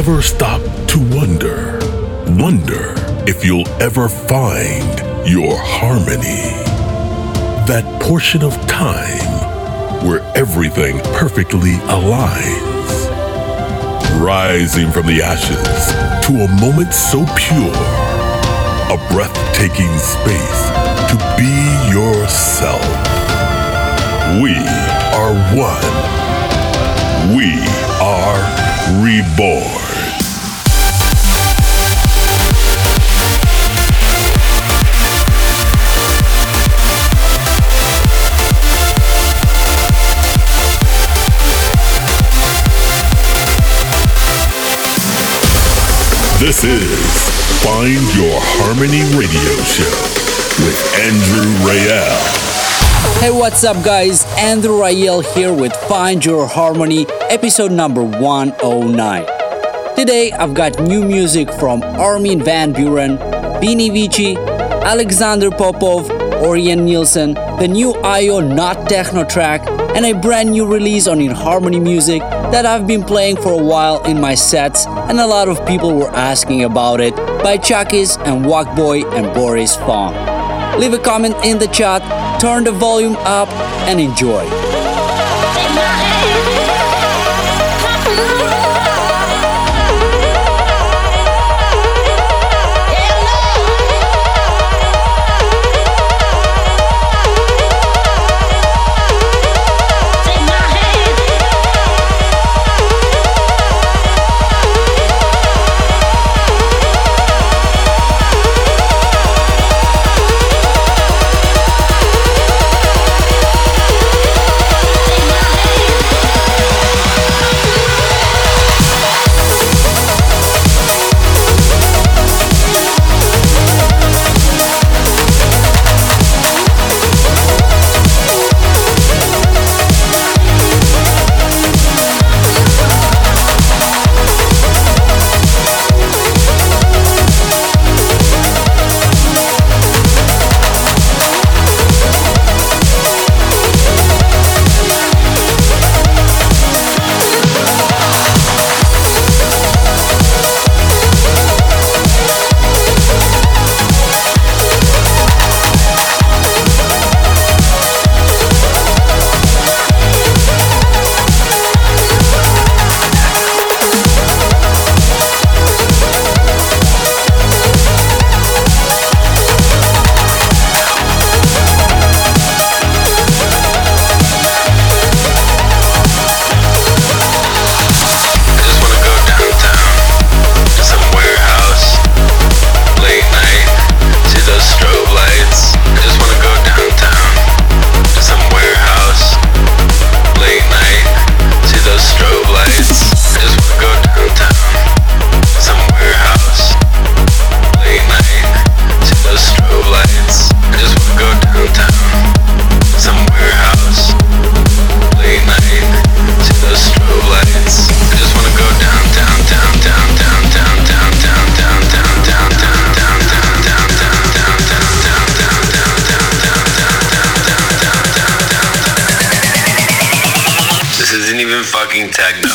ever stop to wonder, wonder if you'll ever find your harmony. That portion of time where everything perfectly aligns. Rising from the ashes to a moment so pure, a breathtaking space to be yourself. We are one. We are reborn. This is Find Your Harmony Radio Show with Andrew Rayel. Hey, what's up, guys? Andrew Rayel here with Find Your Harmony, episode number 109. Today, I've got new music from Armin van Buuren, Beanie Vici, Alexander Popov, Ørjan Nilsen, the new IO Not Techno track, and a brand new release on In Harmony Music that I've been playing for a while in my sets, and a lot of people were asking about it by Chukiess and Whackboi and Boris Fong. Leave a comment in the chat, turn the volume up, and enjoy. Fucking techno.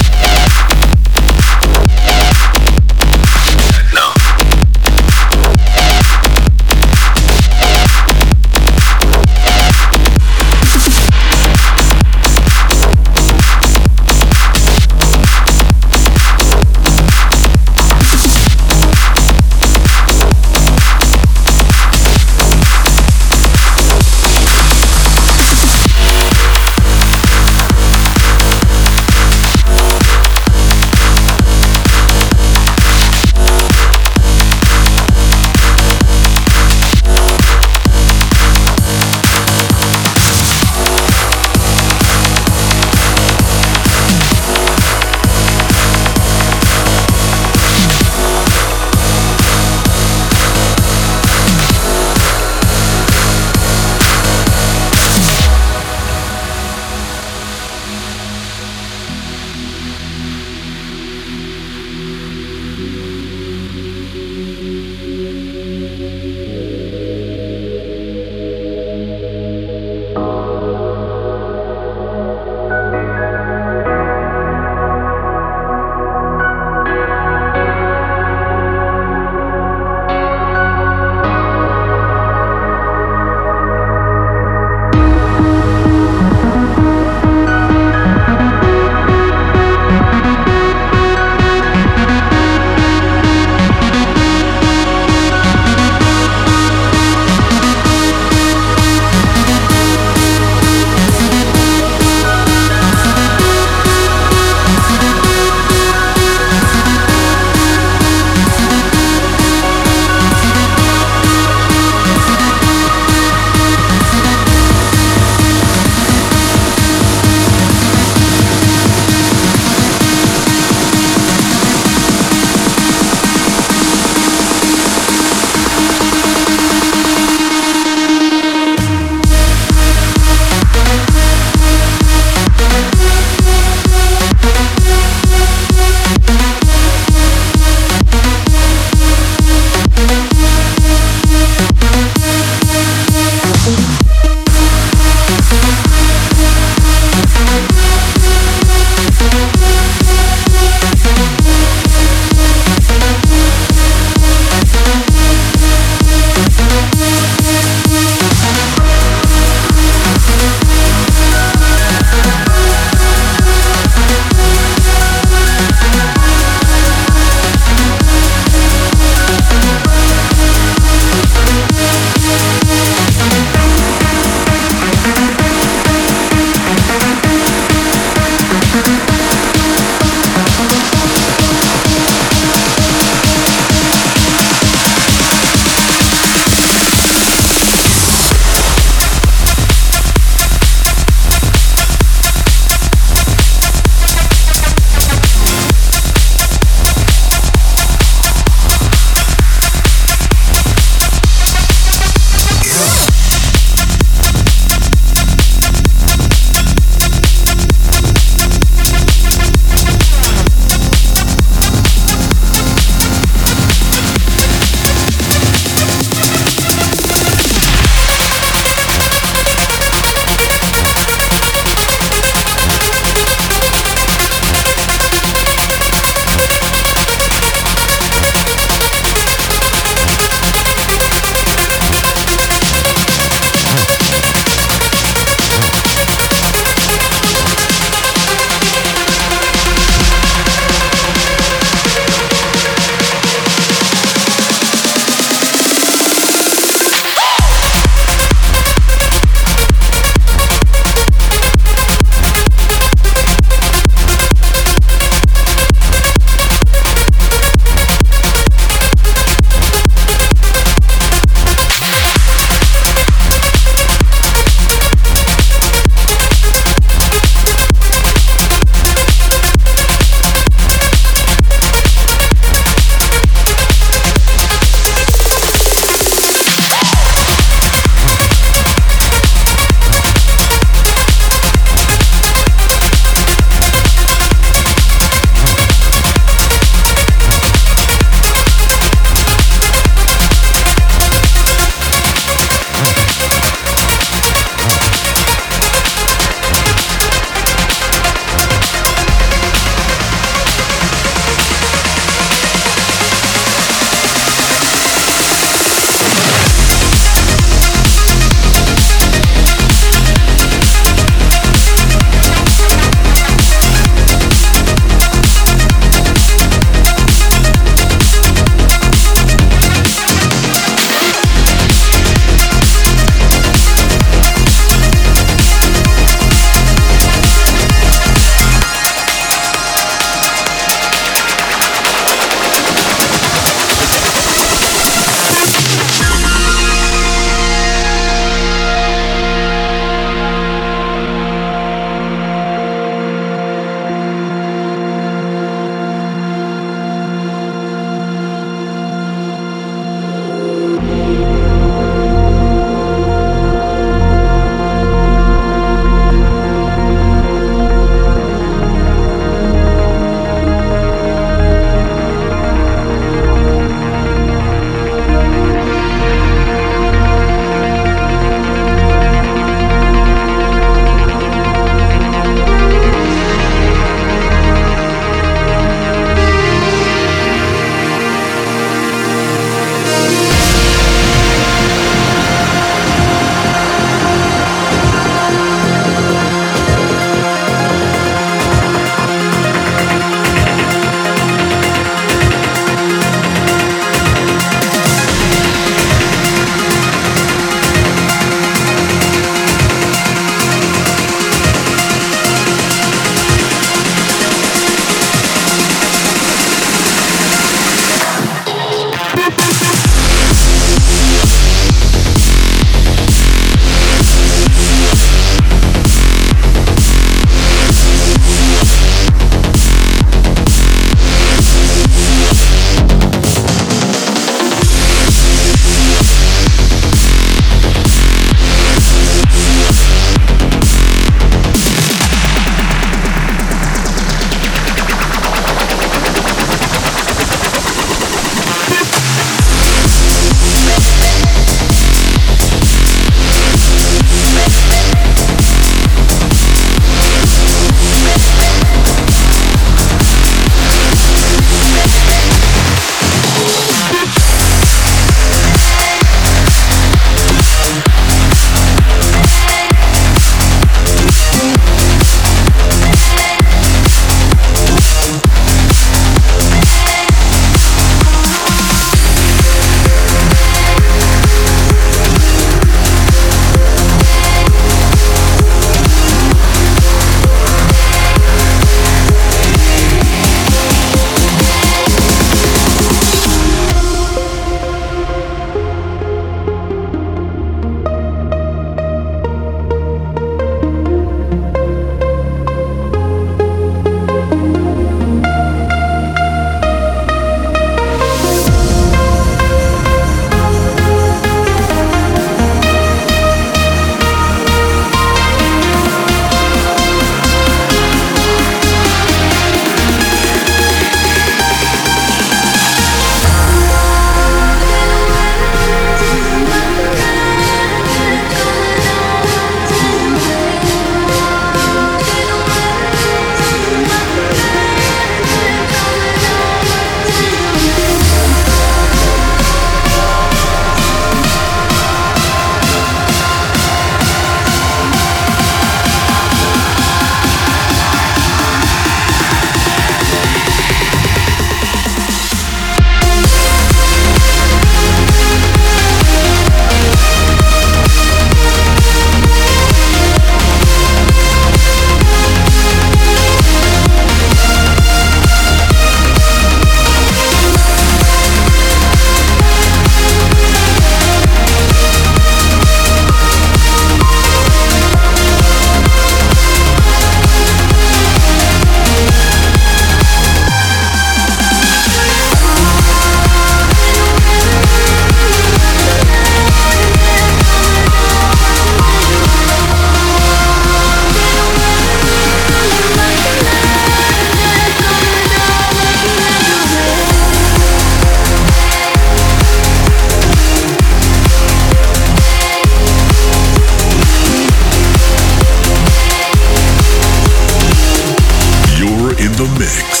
Mix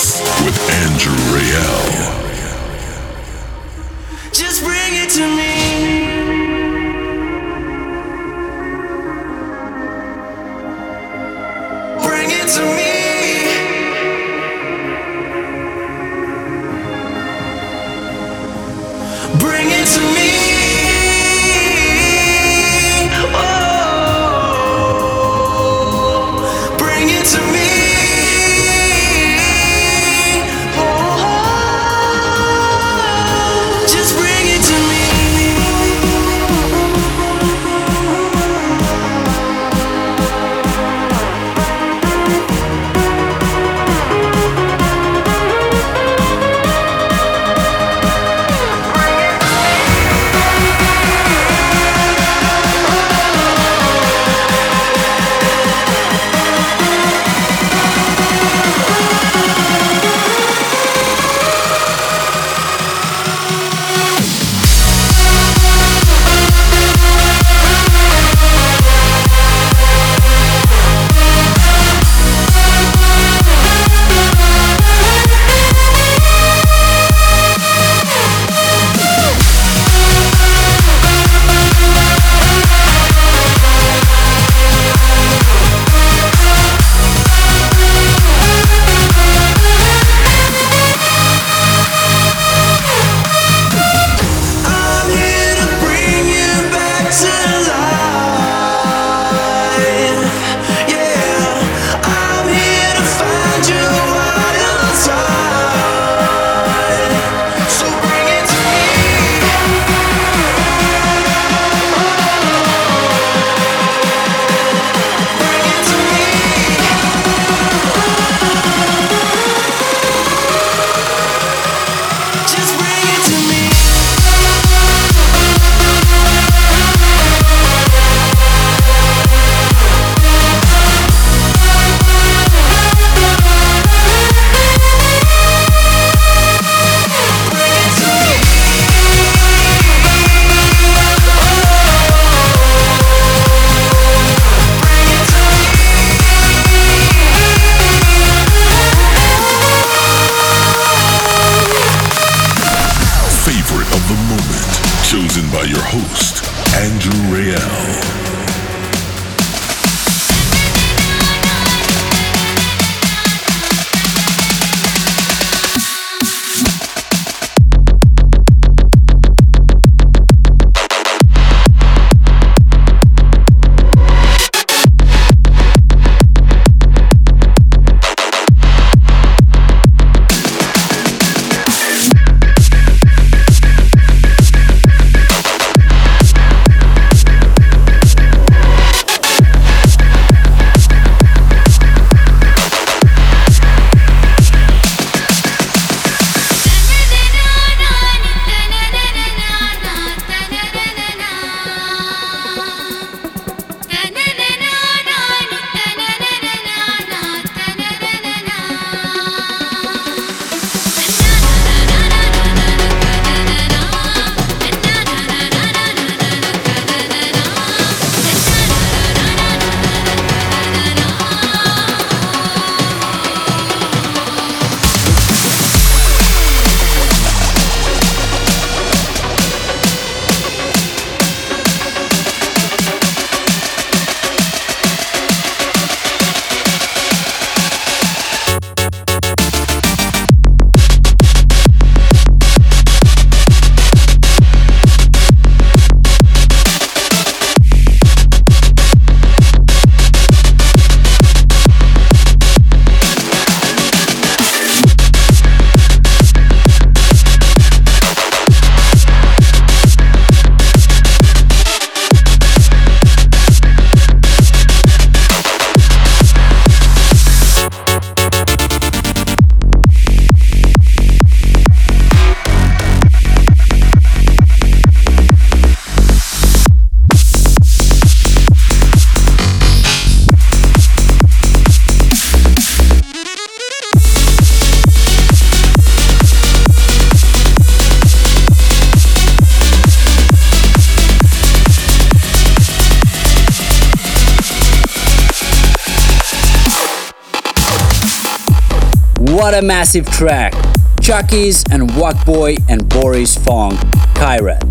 massive track! Chukiess and Boy and Boris Fong, Kyrat.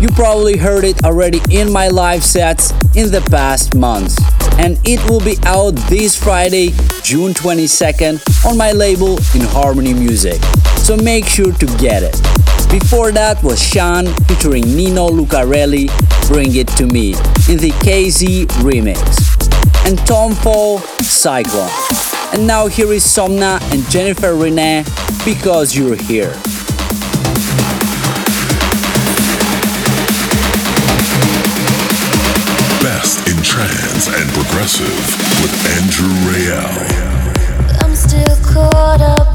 You probably heard it already in my live sets in the past months. And it will be out this Friday, June 22nd, on my label in Harmony Music. So make sure to get it. Before that was Sean featuring Nino Lucarelli, Bring It To Me, in the KZ remix. And Tom Fall, Cyclone. And now here is Somna and Jennifer Renee, Because You're Here. Best in trance and progressive with Andrew Rayel. I'm still caught up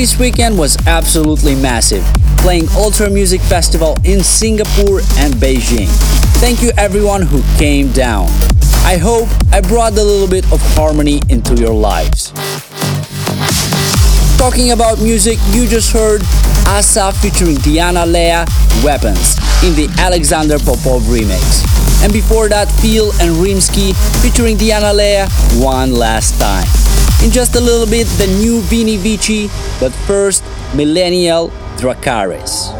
This weekend was absolutely massive, playing Ultra Music Festival in Singapore and Beijing. Thank you everyone who came down. I hope I brought a little bit of harmony into your lives. Talking about music, you just heard Asa featuring Diana Lea, Weapons, in the Alexander Popov remix. And before that, Phil and Rimsky featuring Diana Lea, One Last Time. In just a little bit, the new Vini Vici but first millennial Dracaris.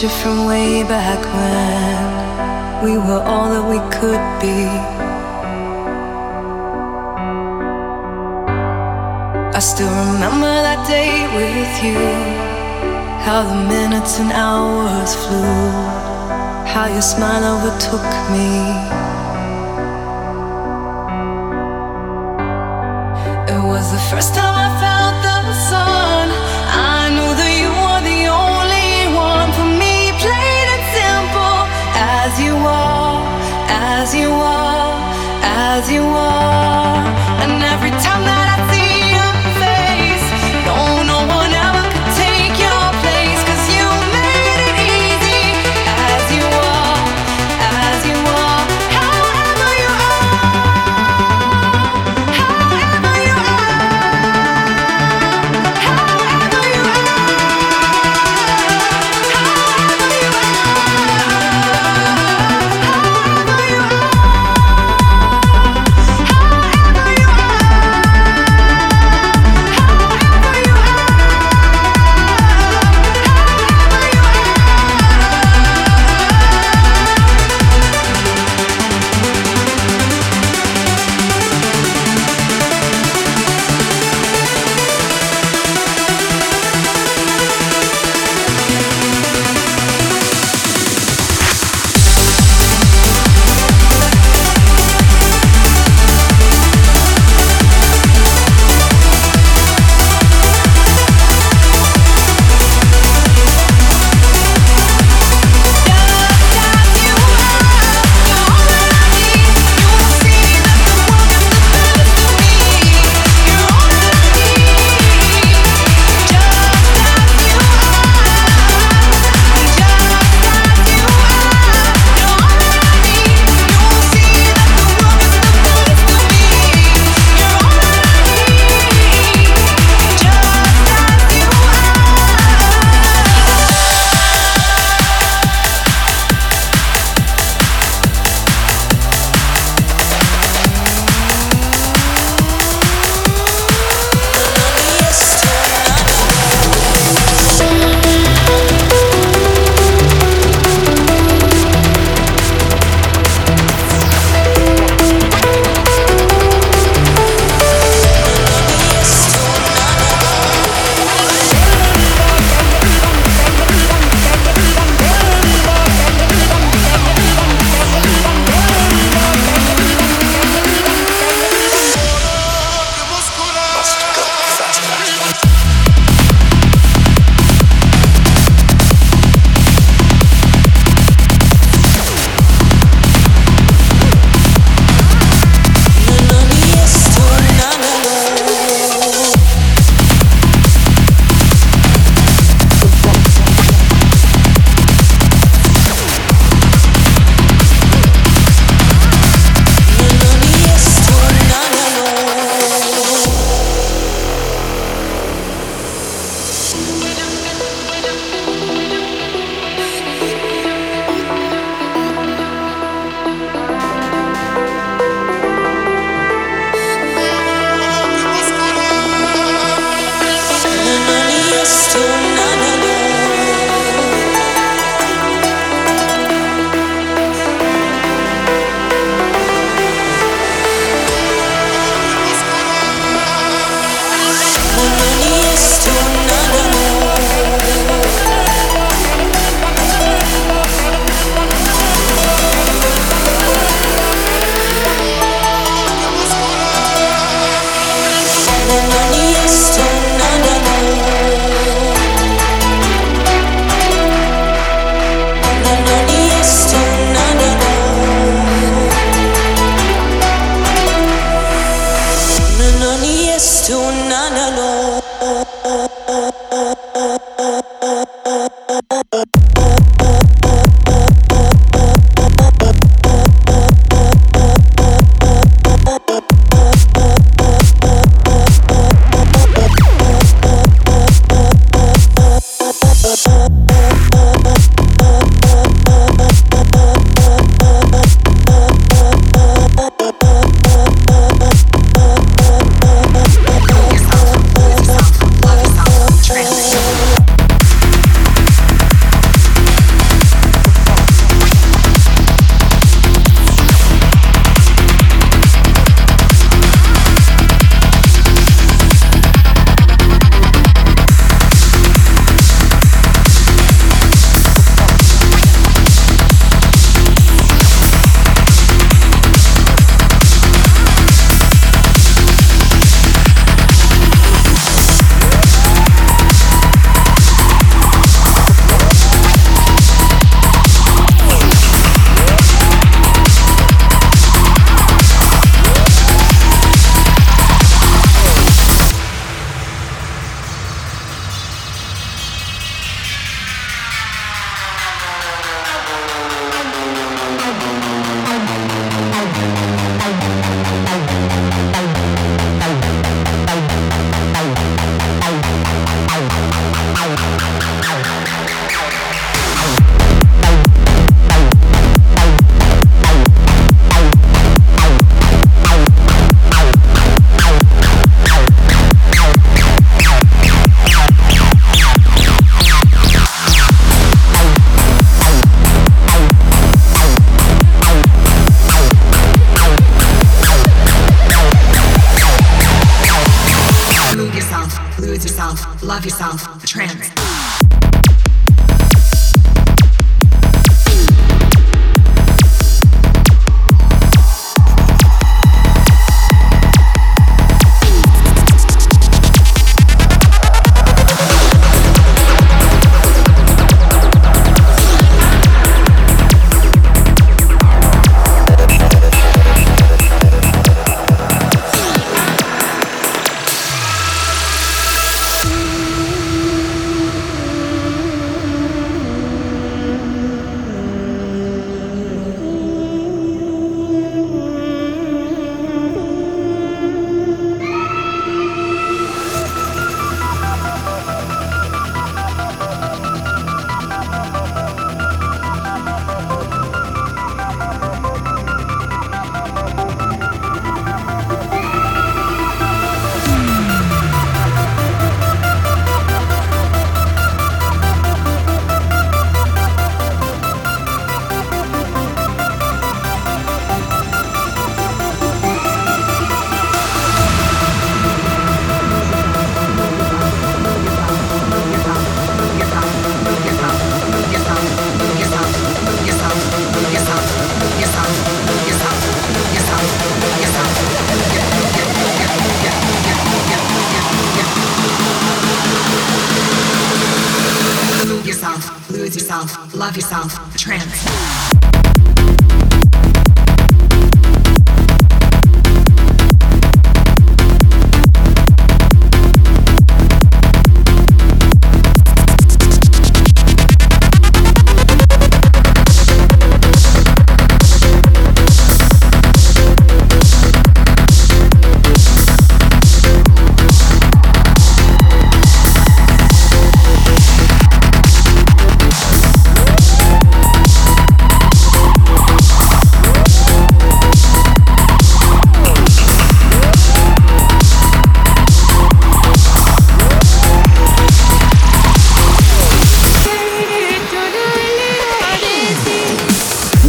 picture from way back when we were all that we could be. I still remember that day with you. How the minutes and hours flew. How your smile overtook me.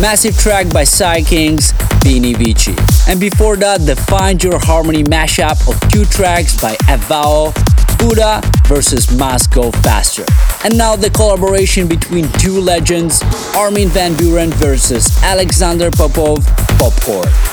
Massive track by Psykings, Vini Vici. And before that, the Find Your Harmony mashup of two tracks by Avao, Buddha versus Go Faster. And now the collaboration between two legends, Armin van Buuren versus Alexander Popov, Popcorn.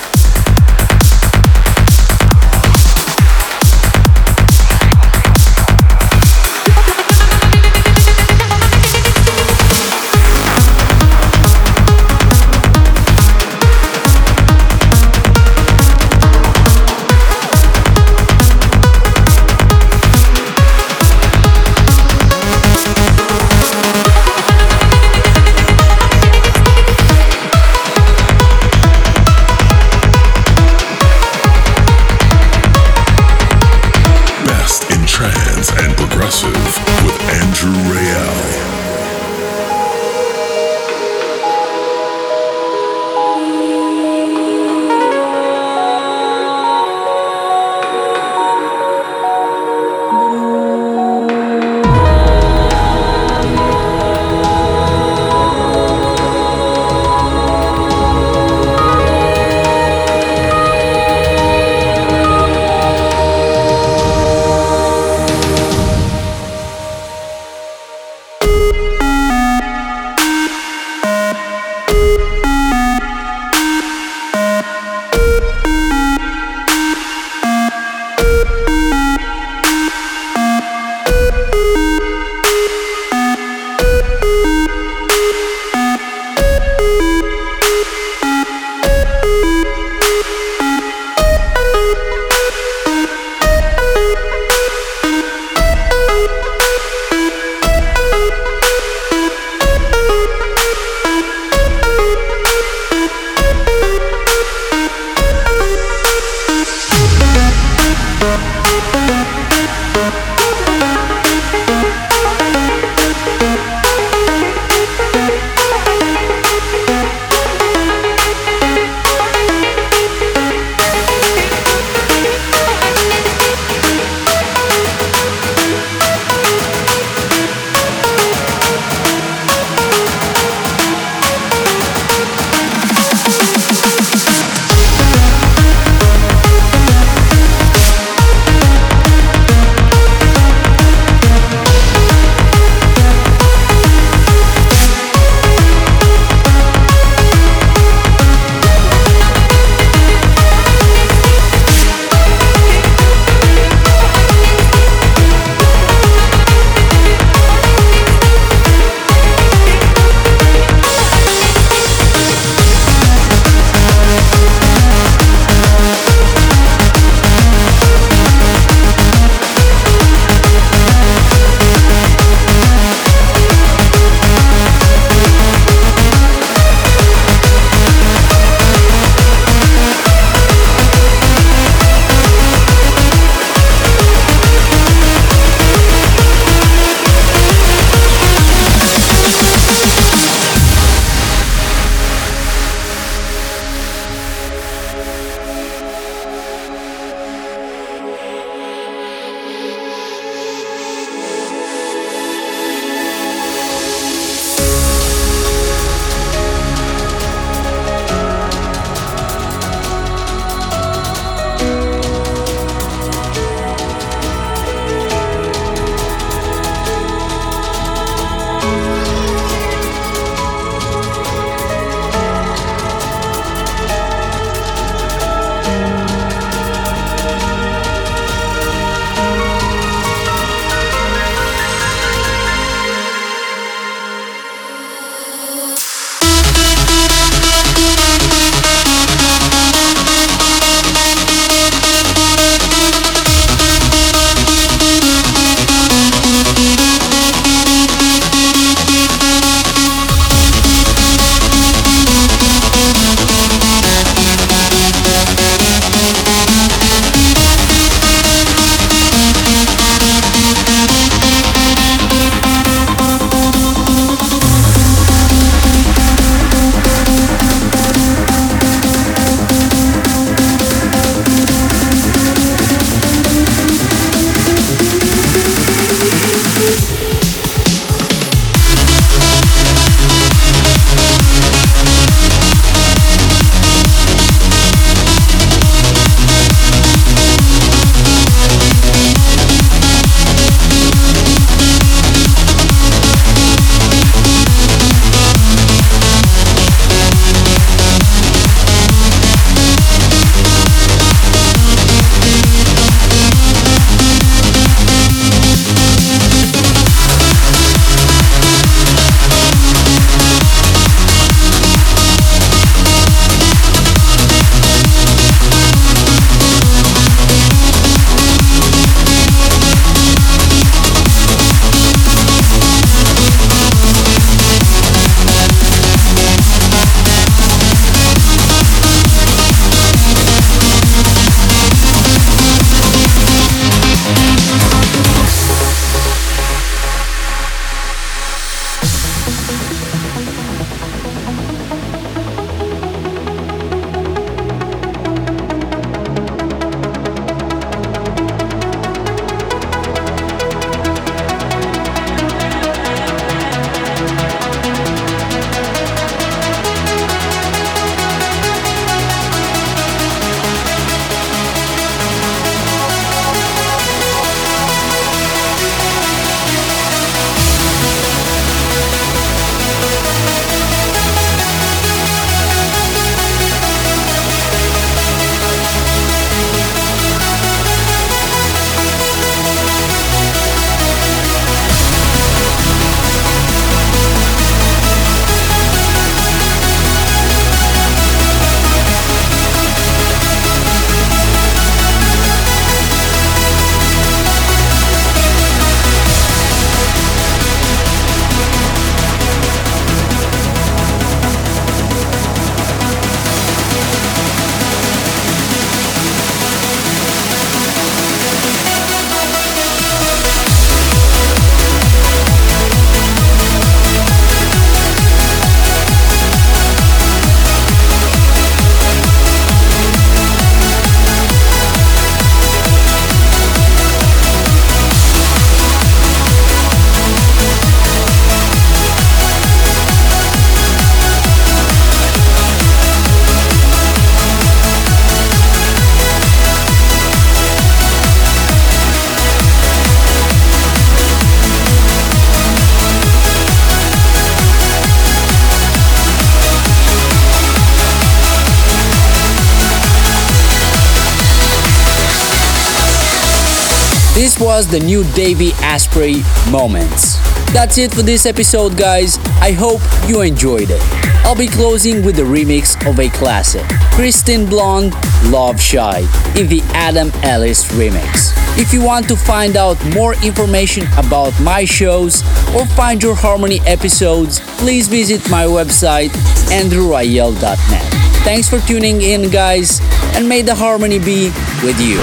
The new Davey Asprey Moments. That's it for this episode, guys. I hope you enjoyed it. I'll be closing with a remix of a classic Kristine Blond, Love Shy, in the Adam Ellis remix. If you want to find out more information about my shows or find your Harmony episodes, please visit my website, andrewrayel.net. Thanks for tuning in, guys, and may the harmony be with you.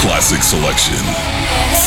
Classic selection.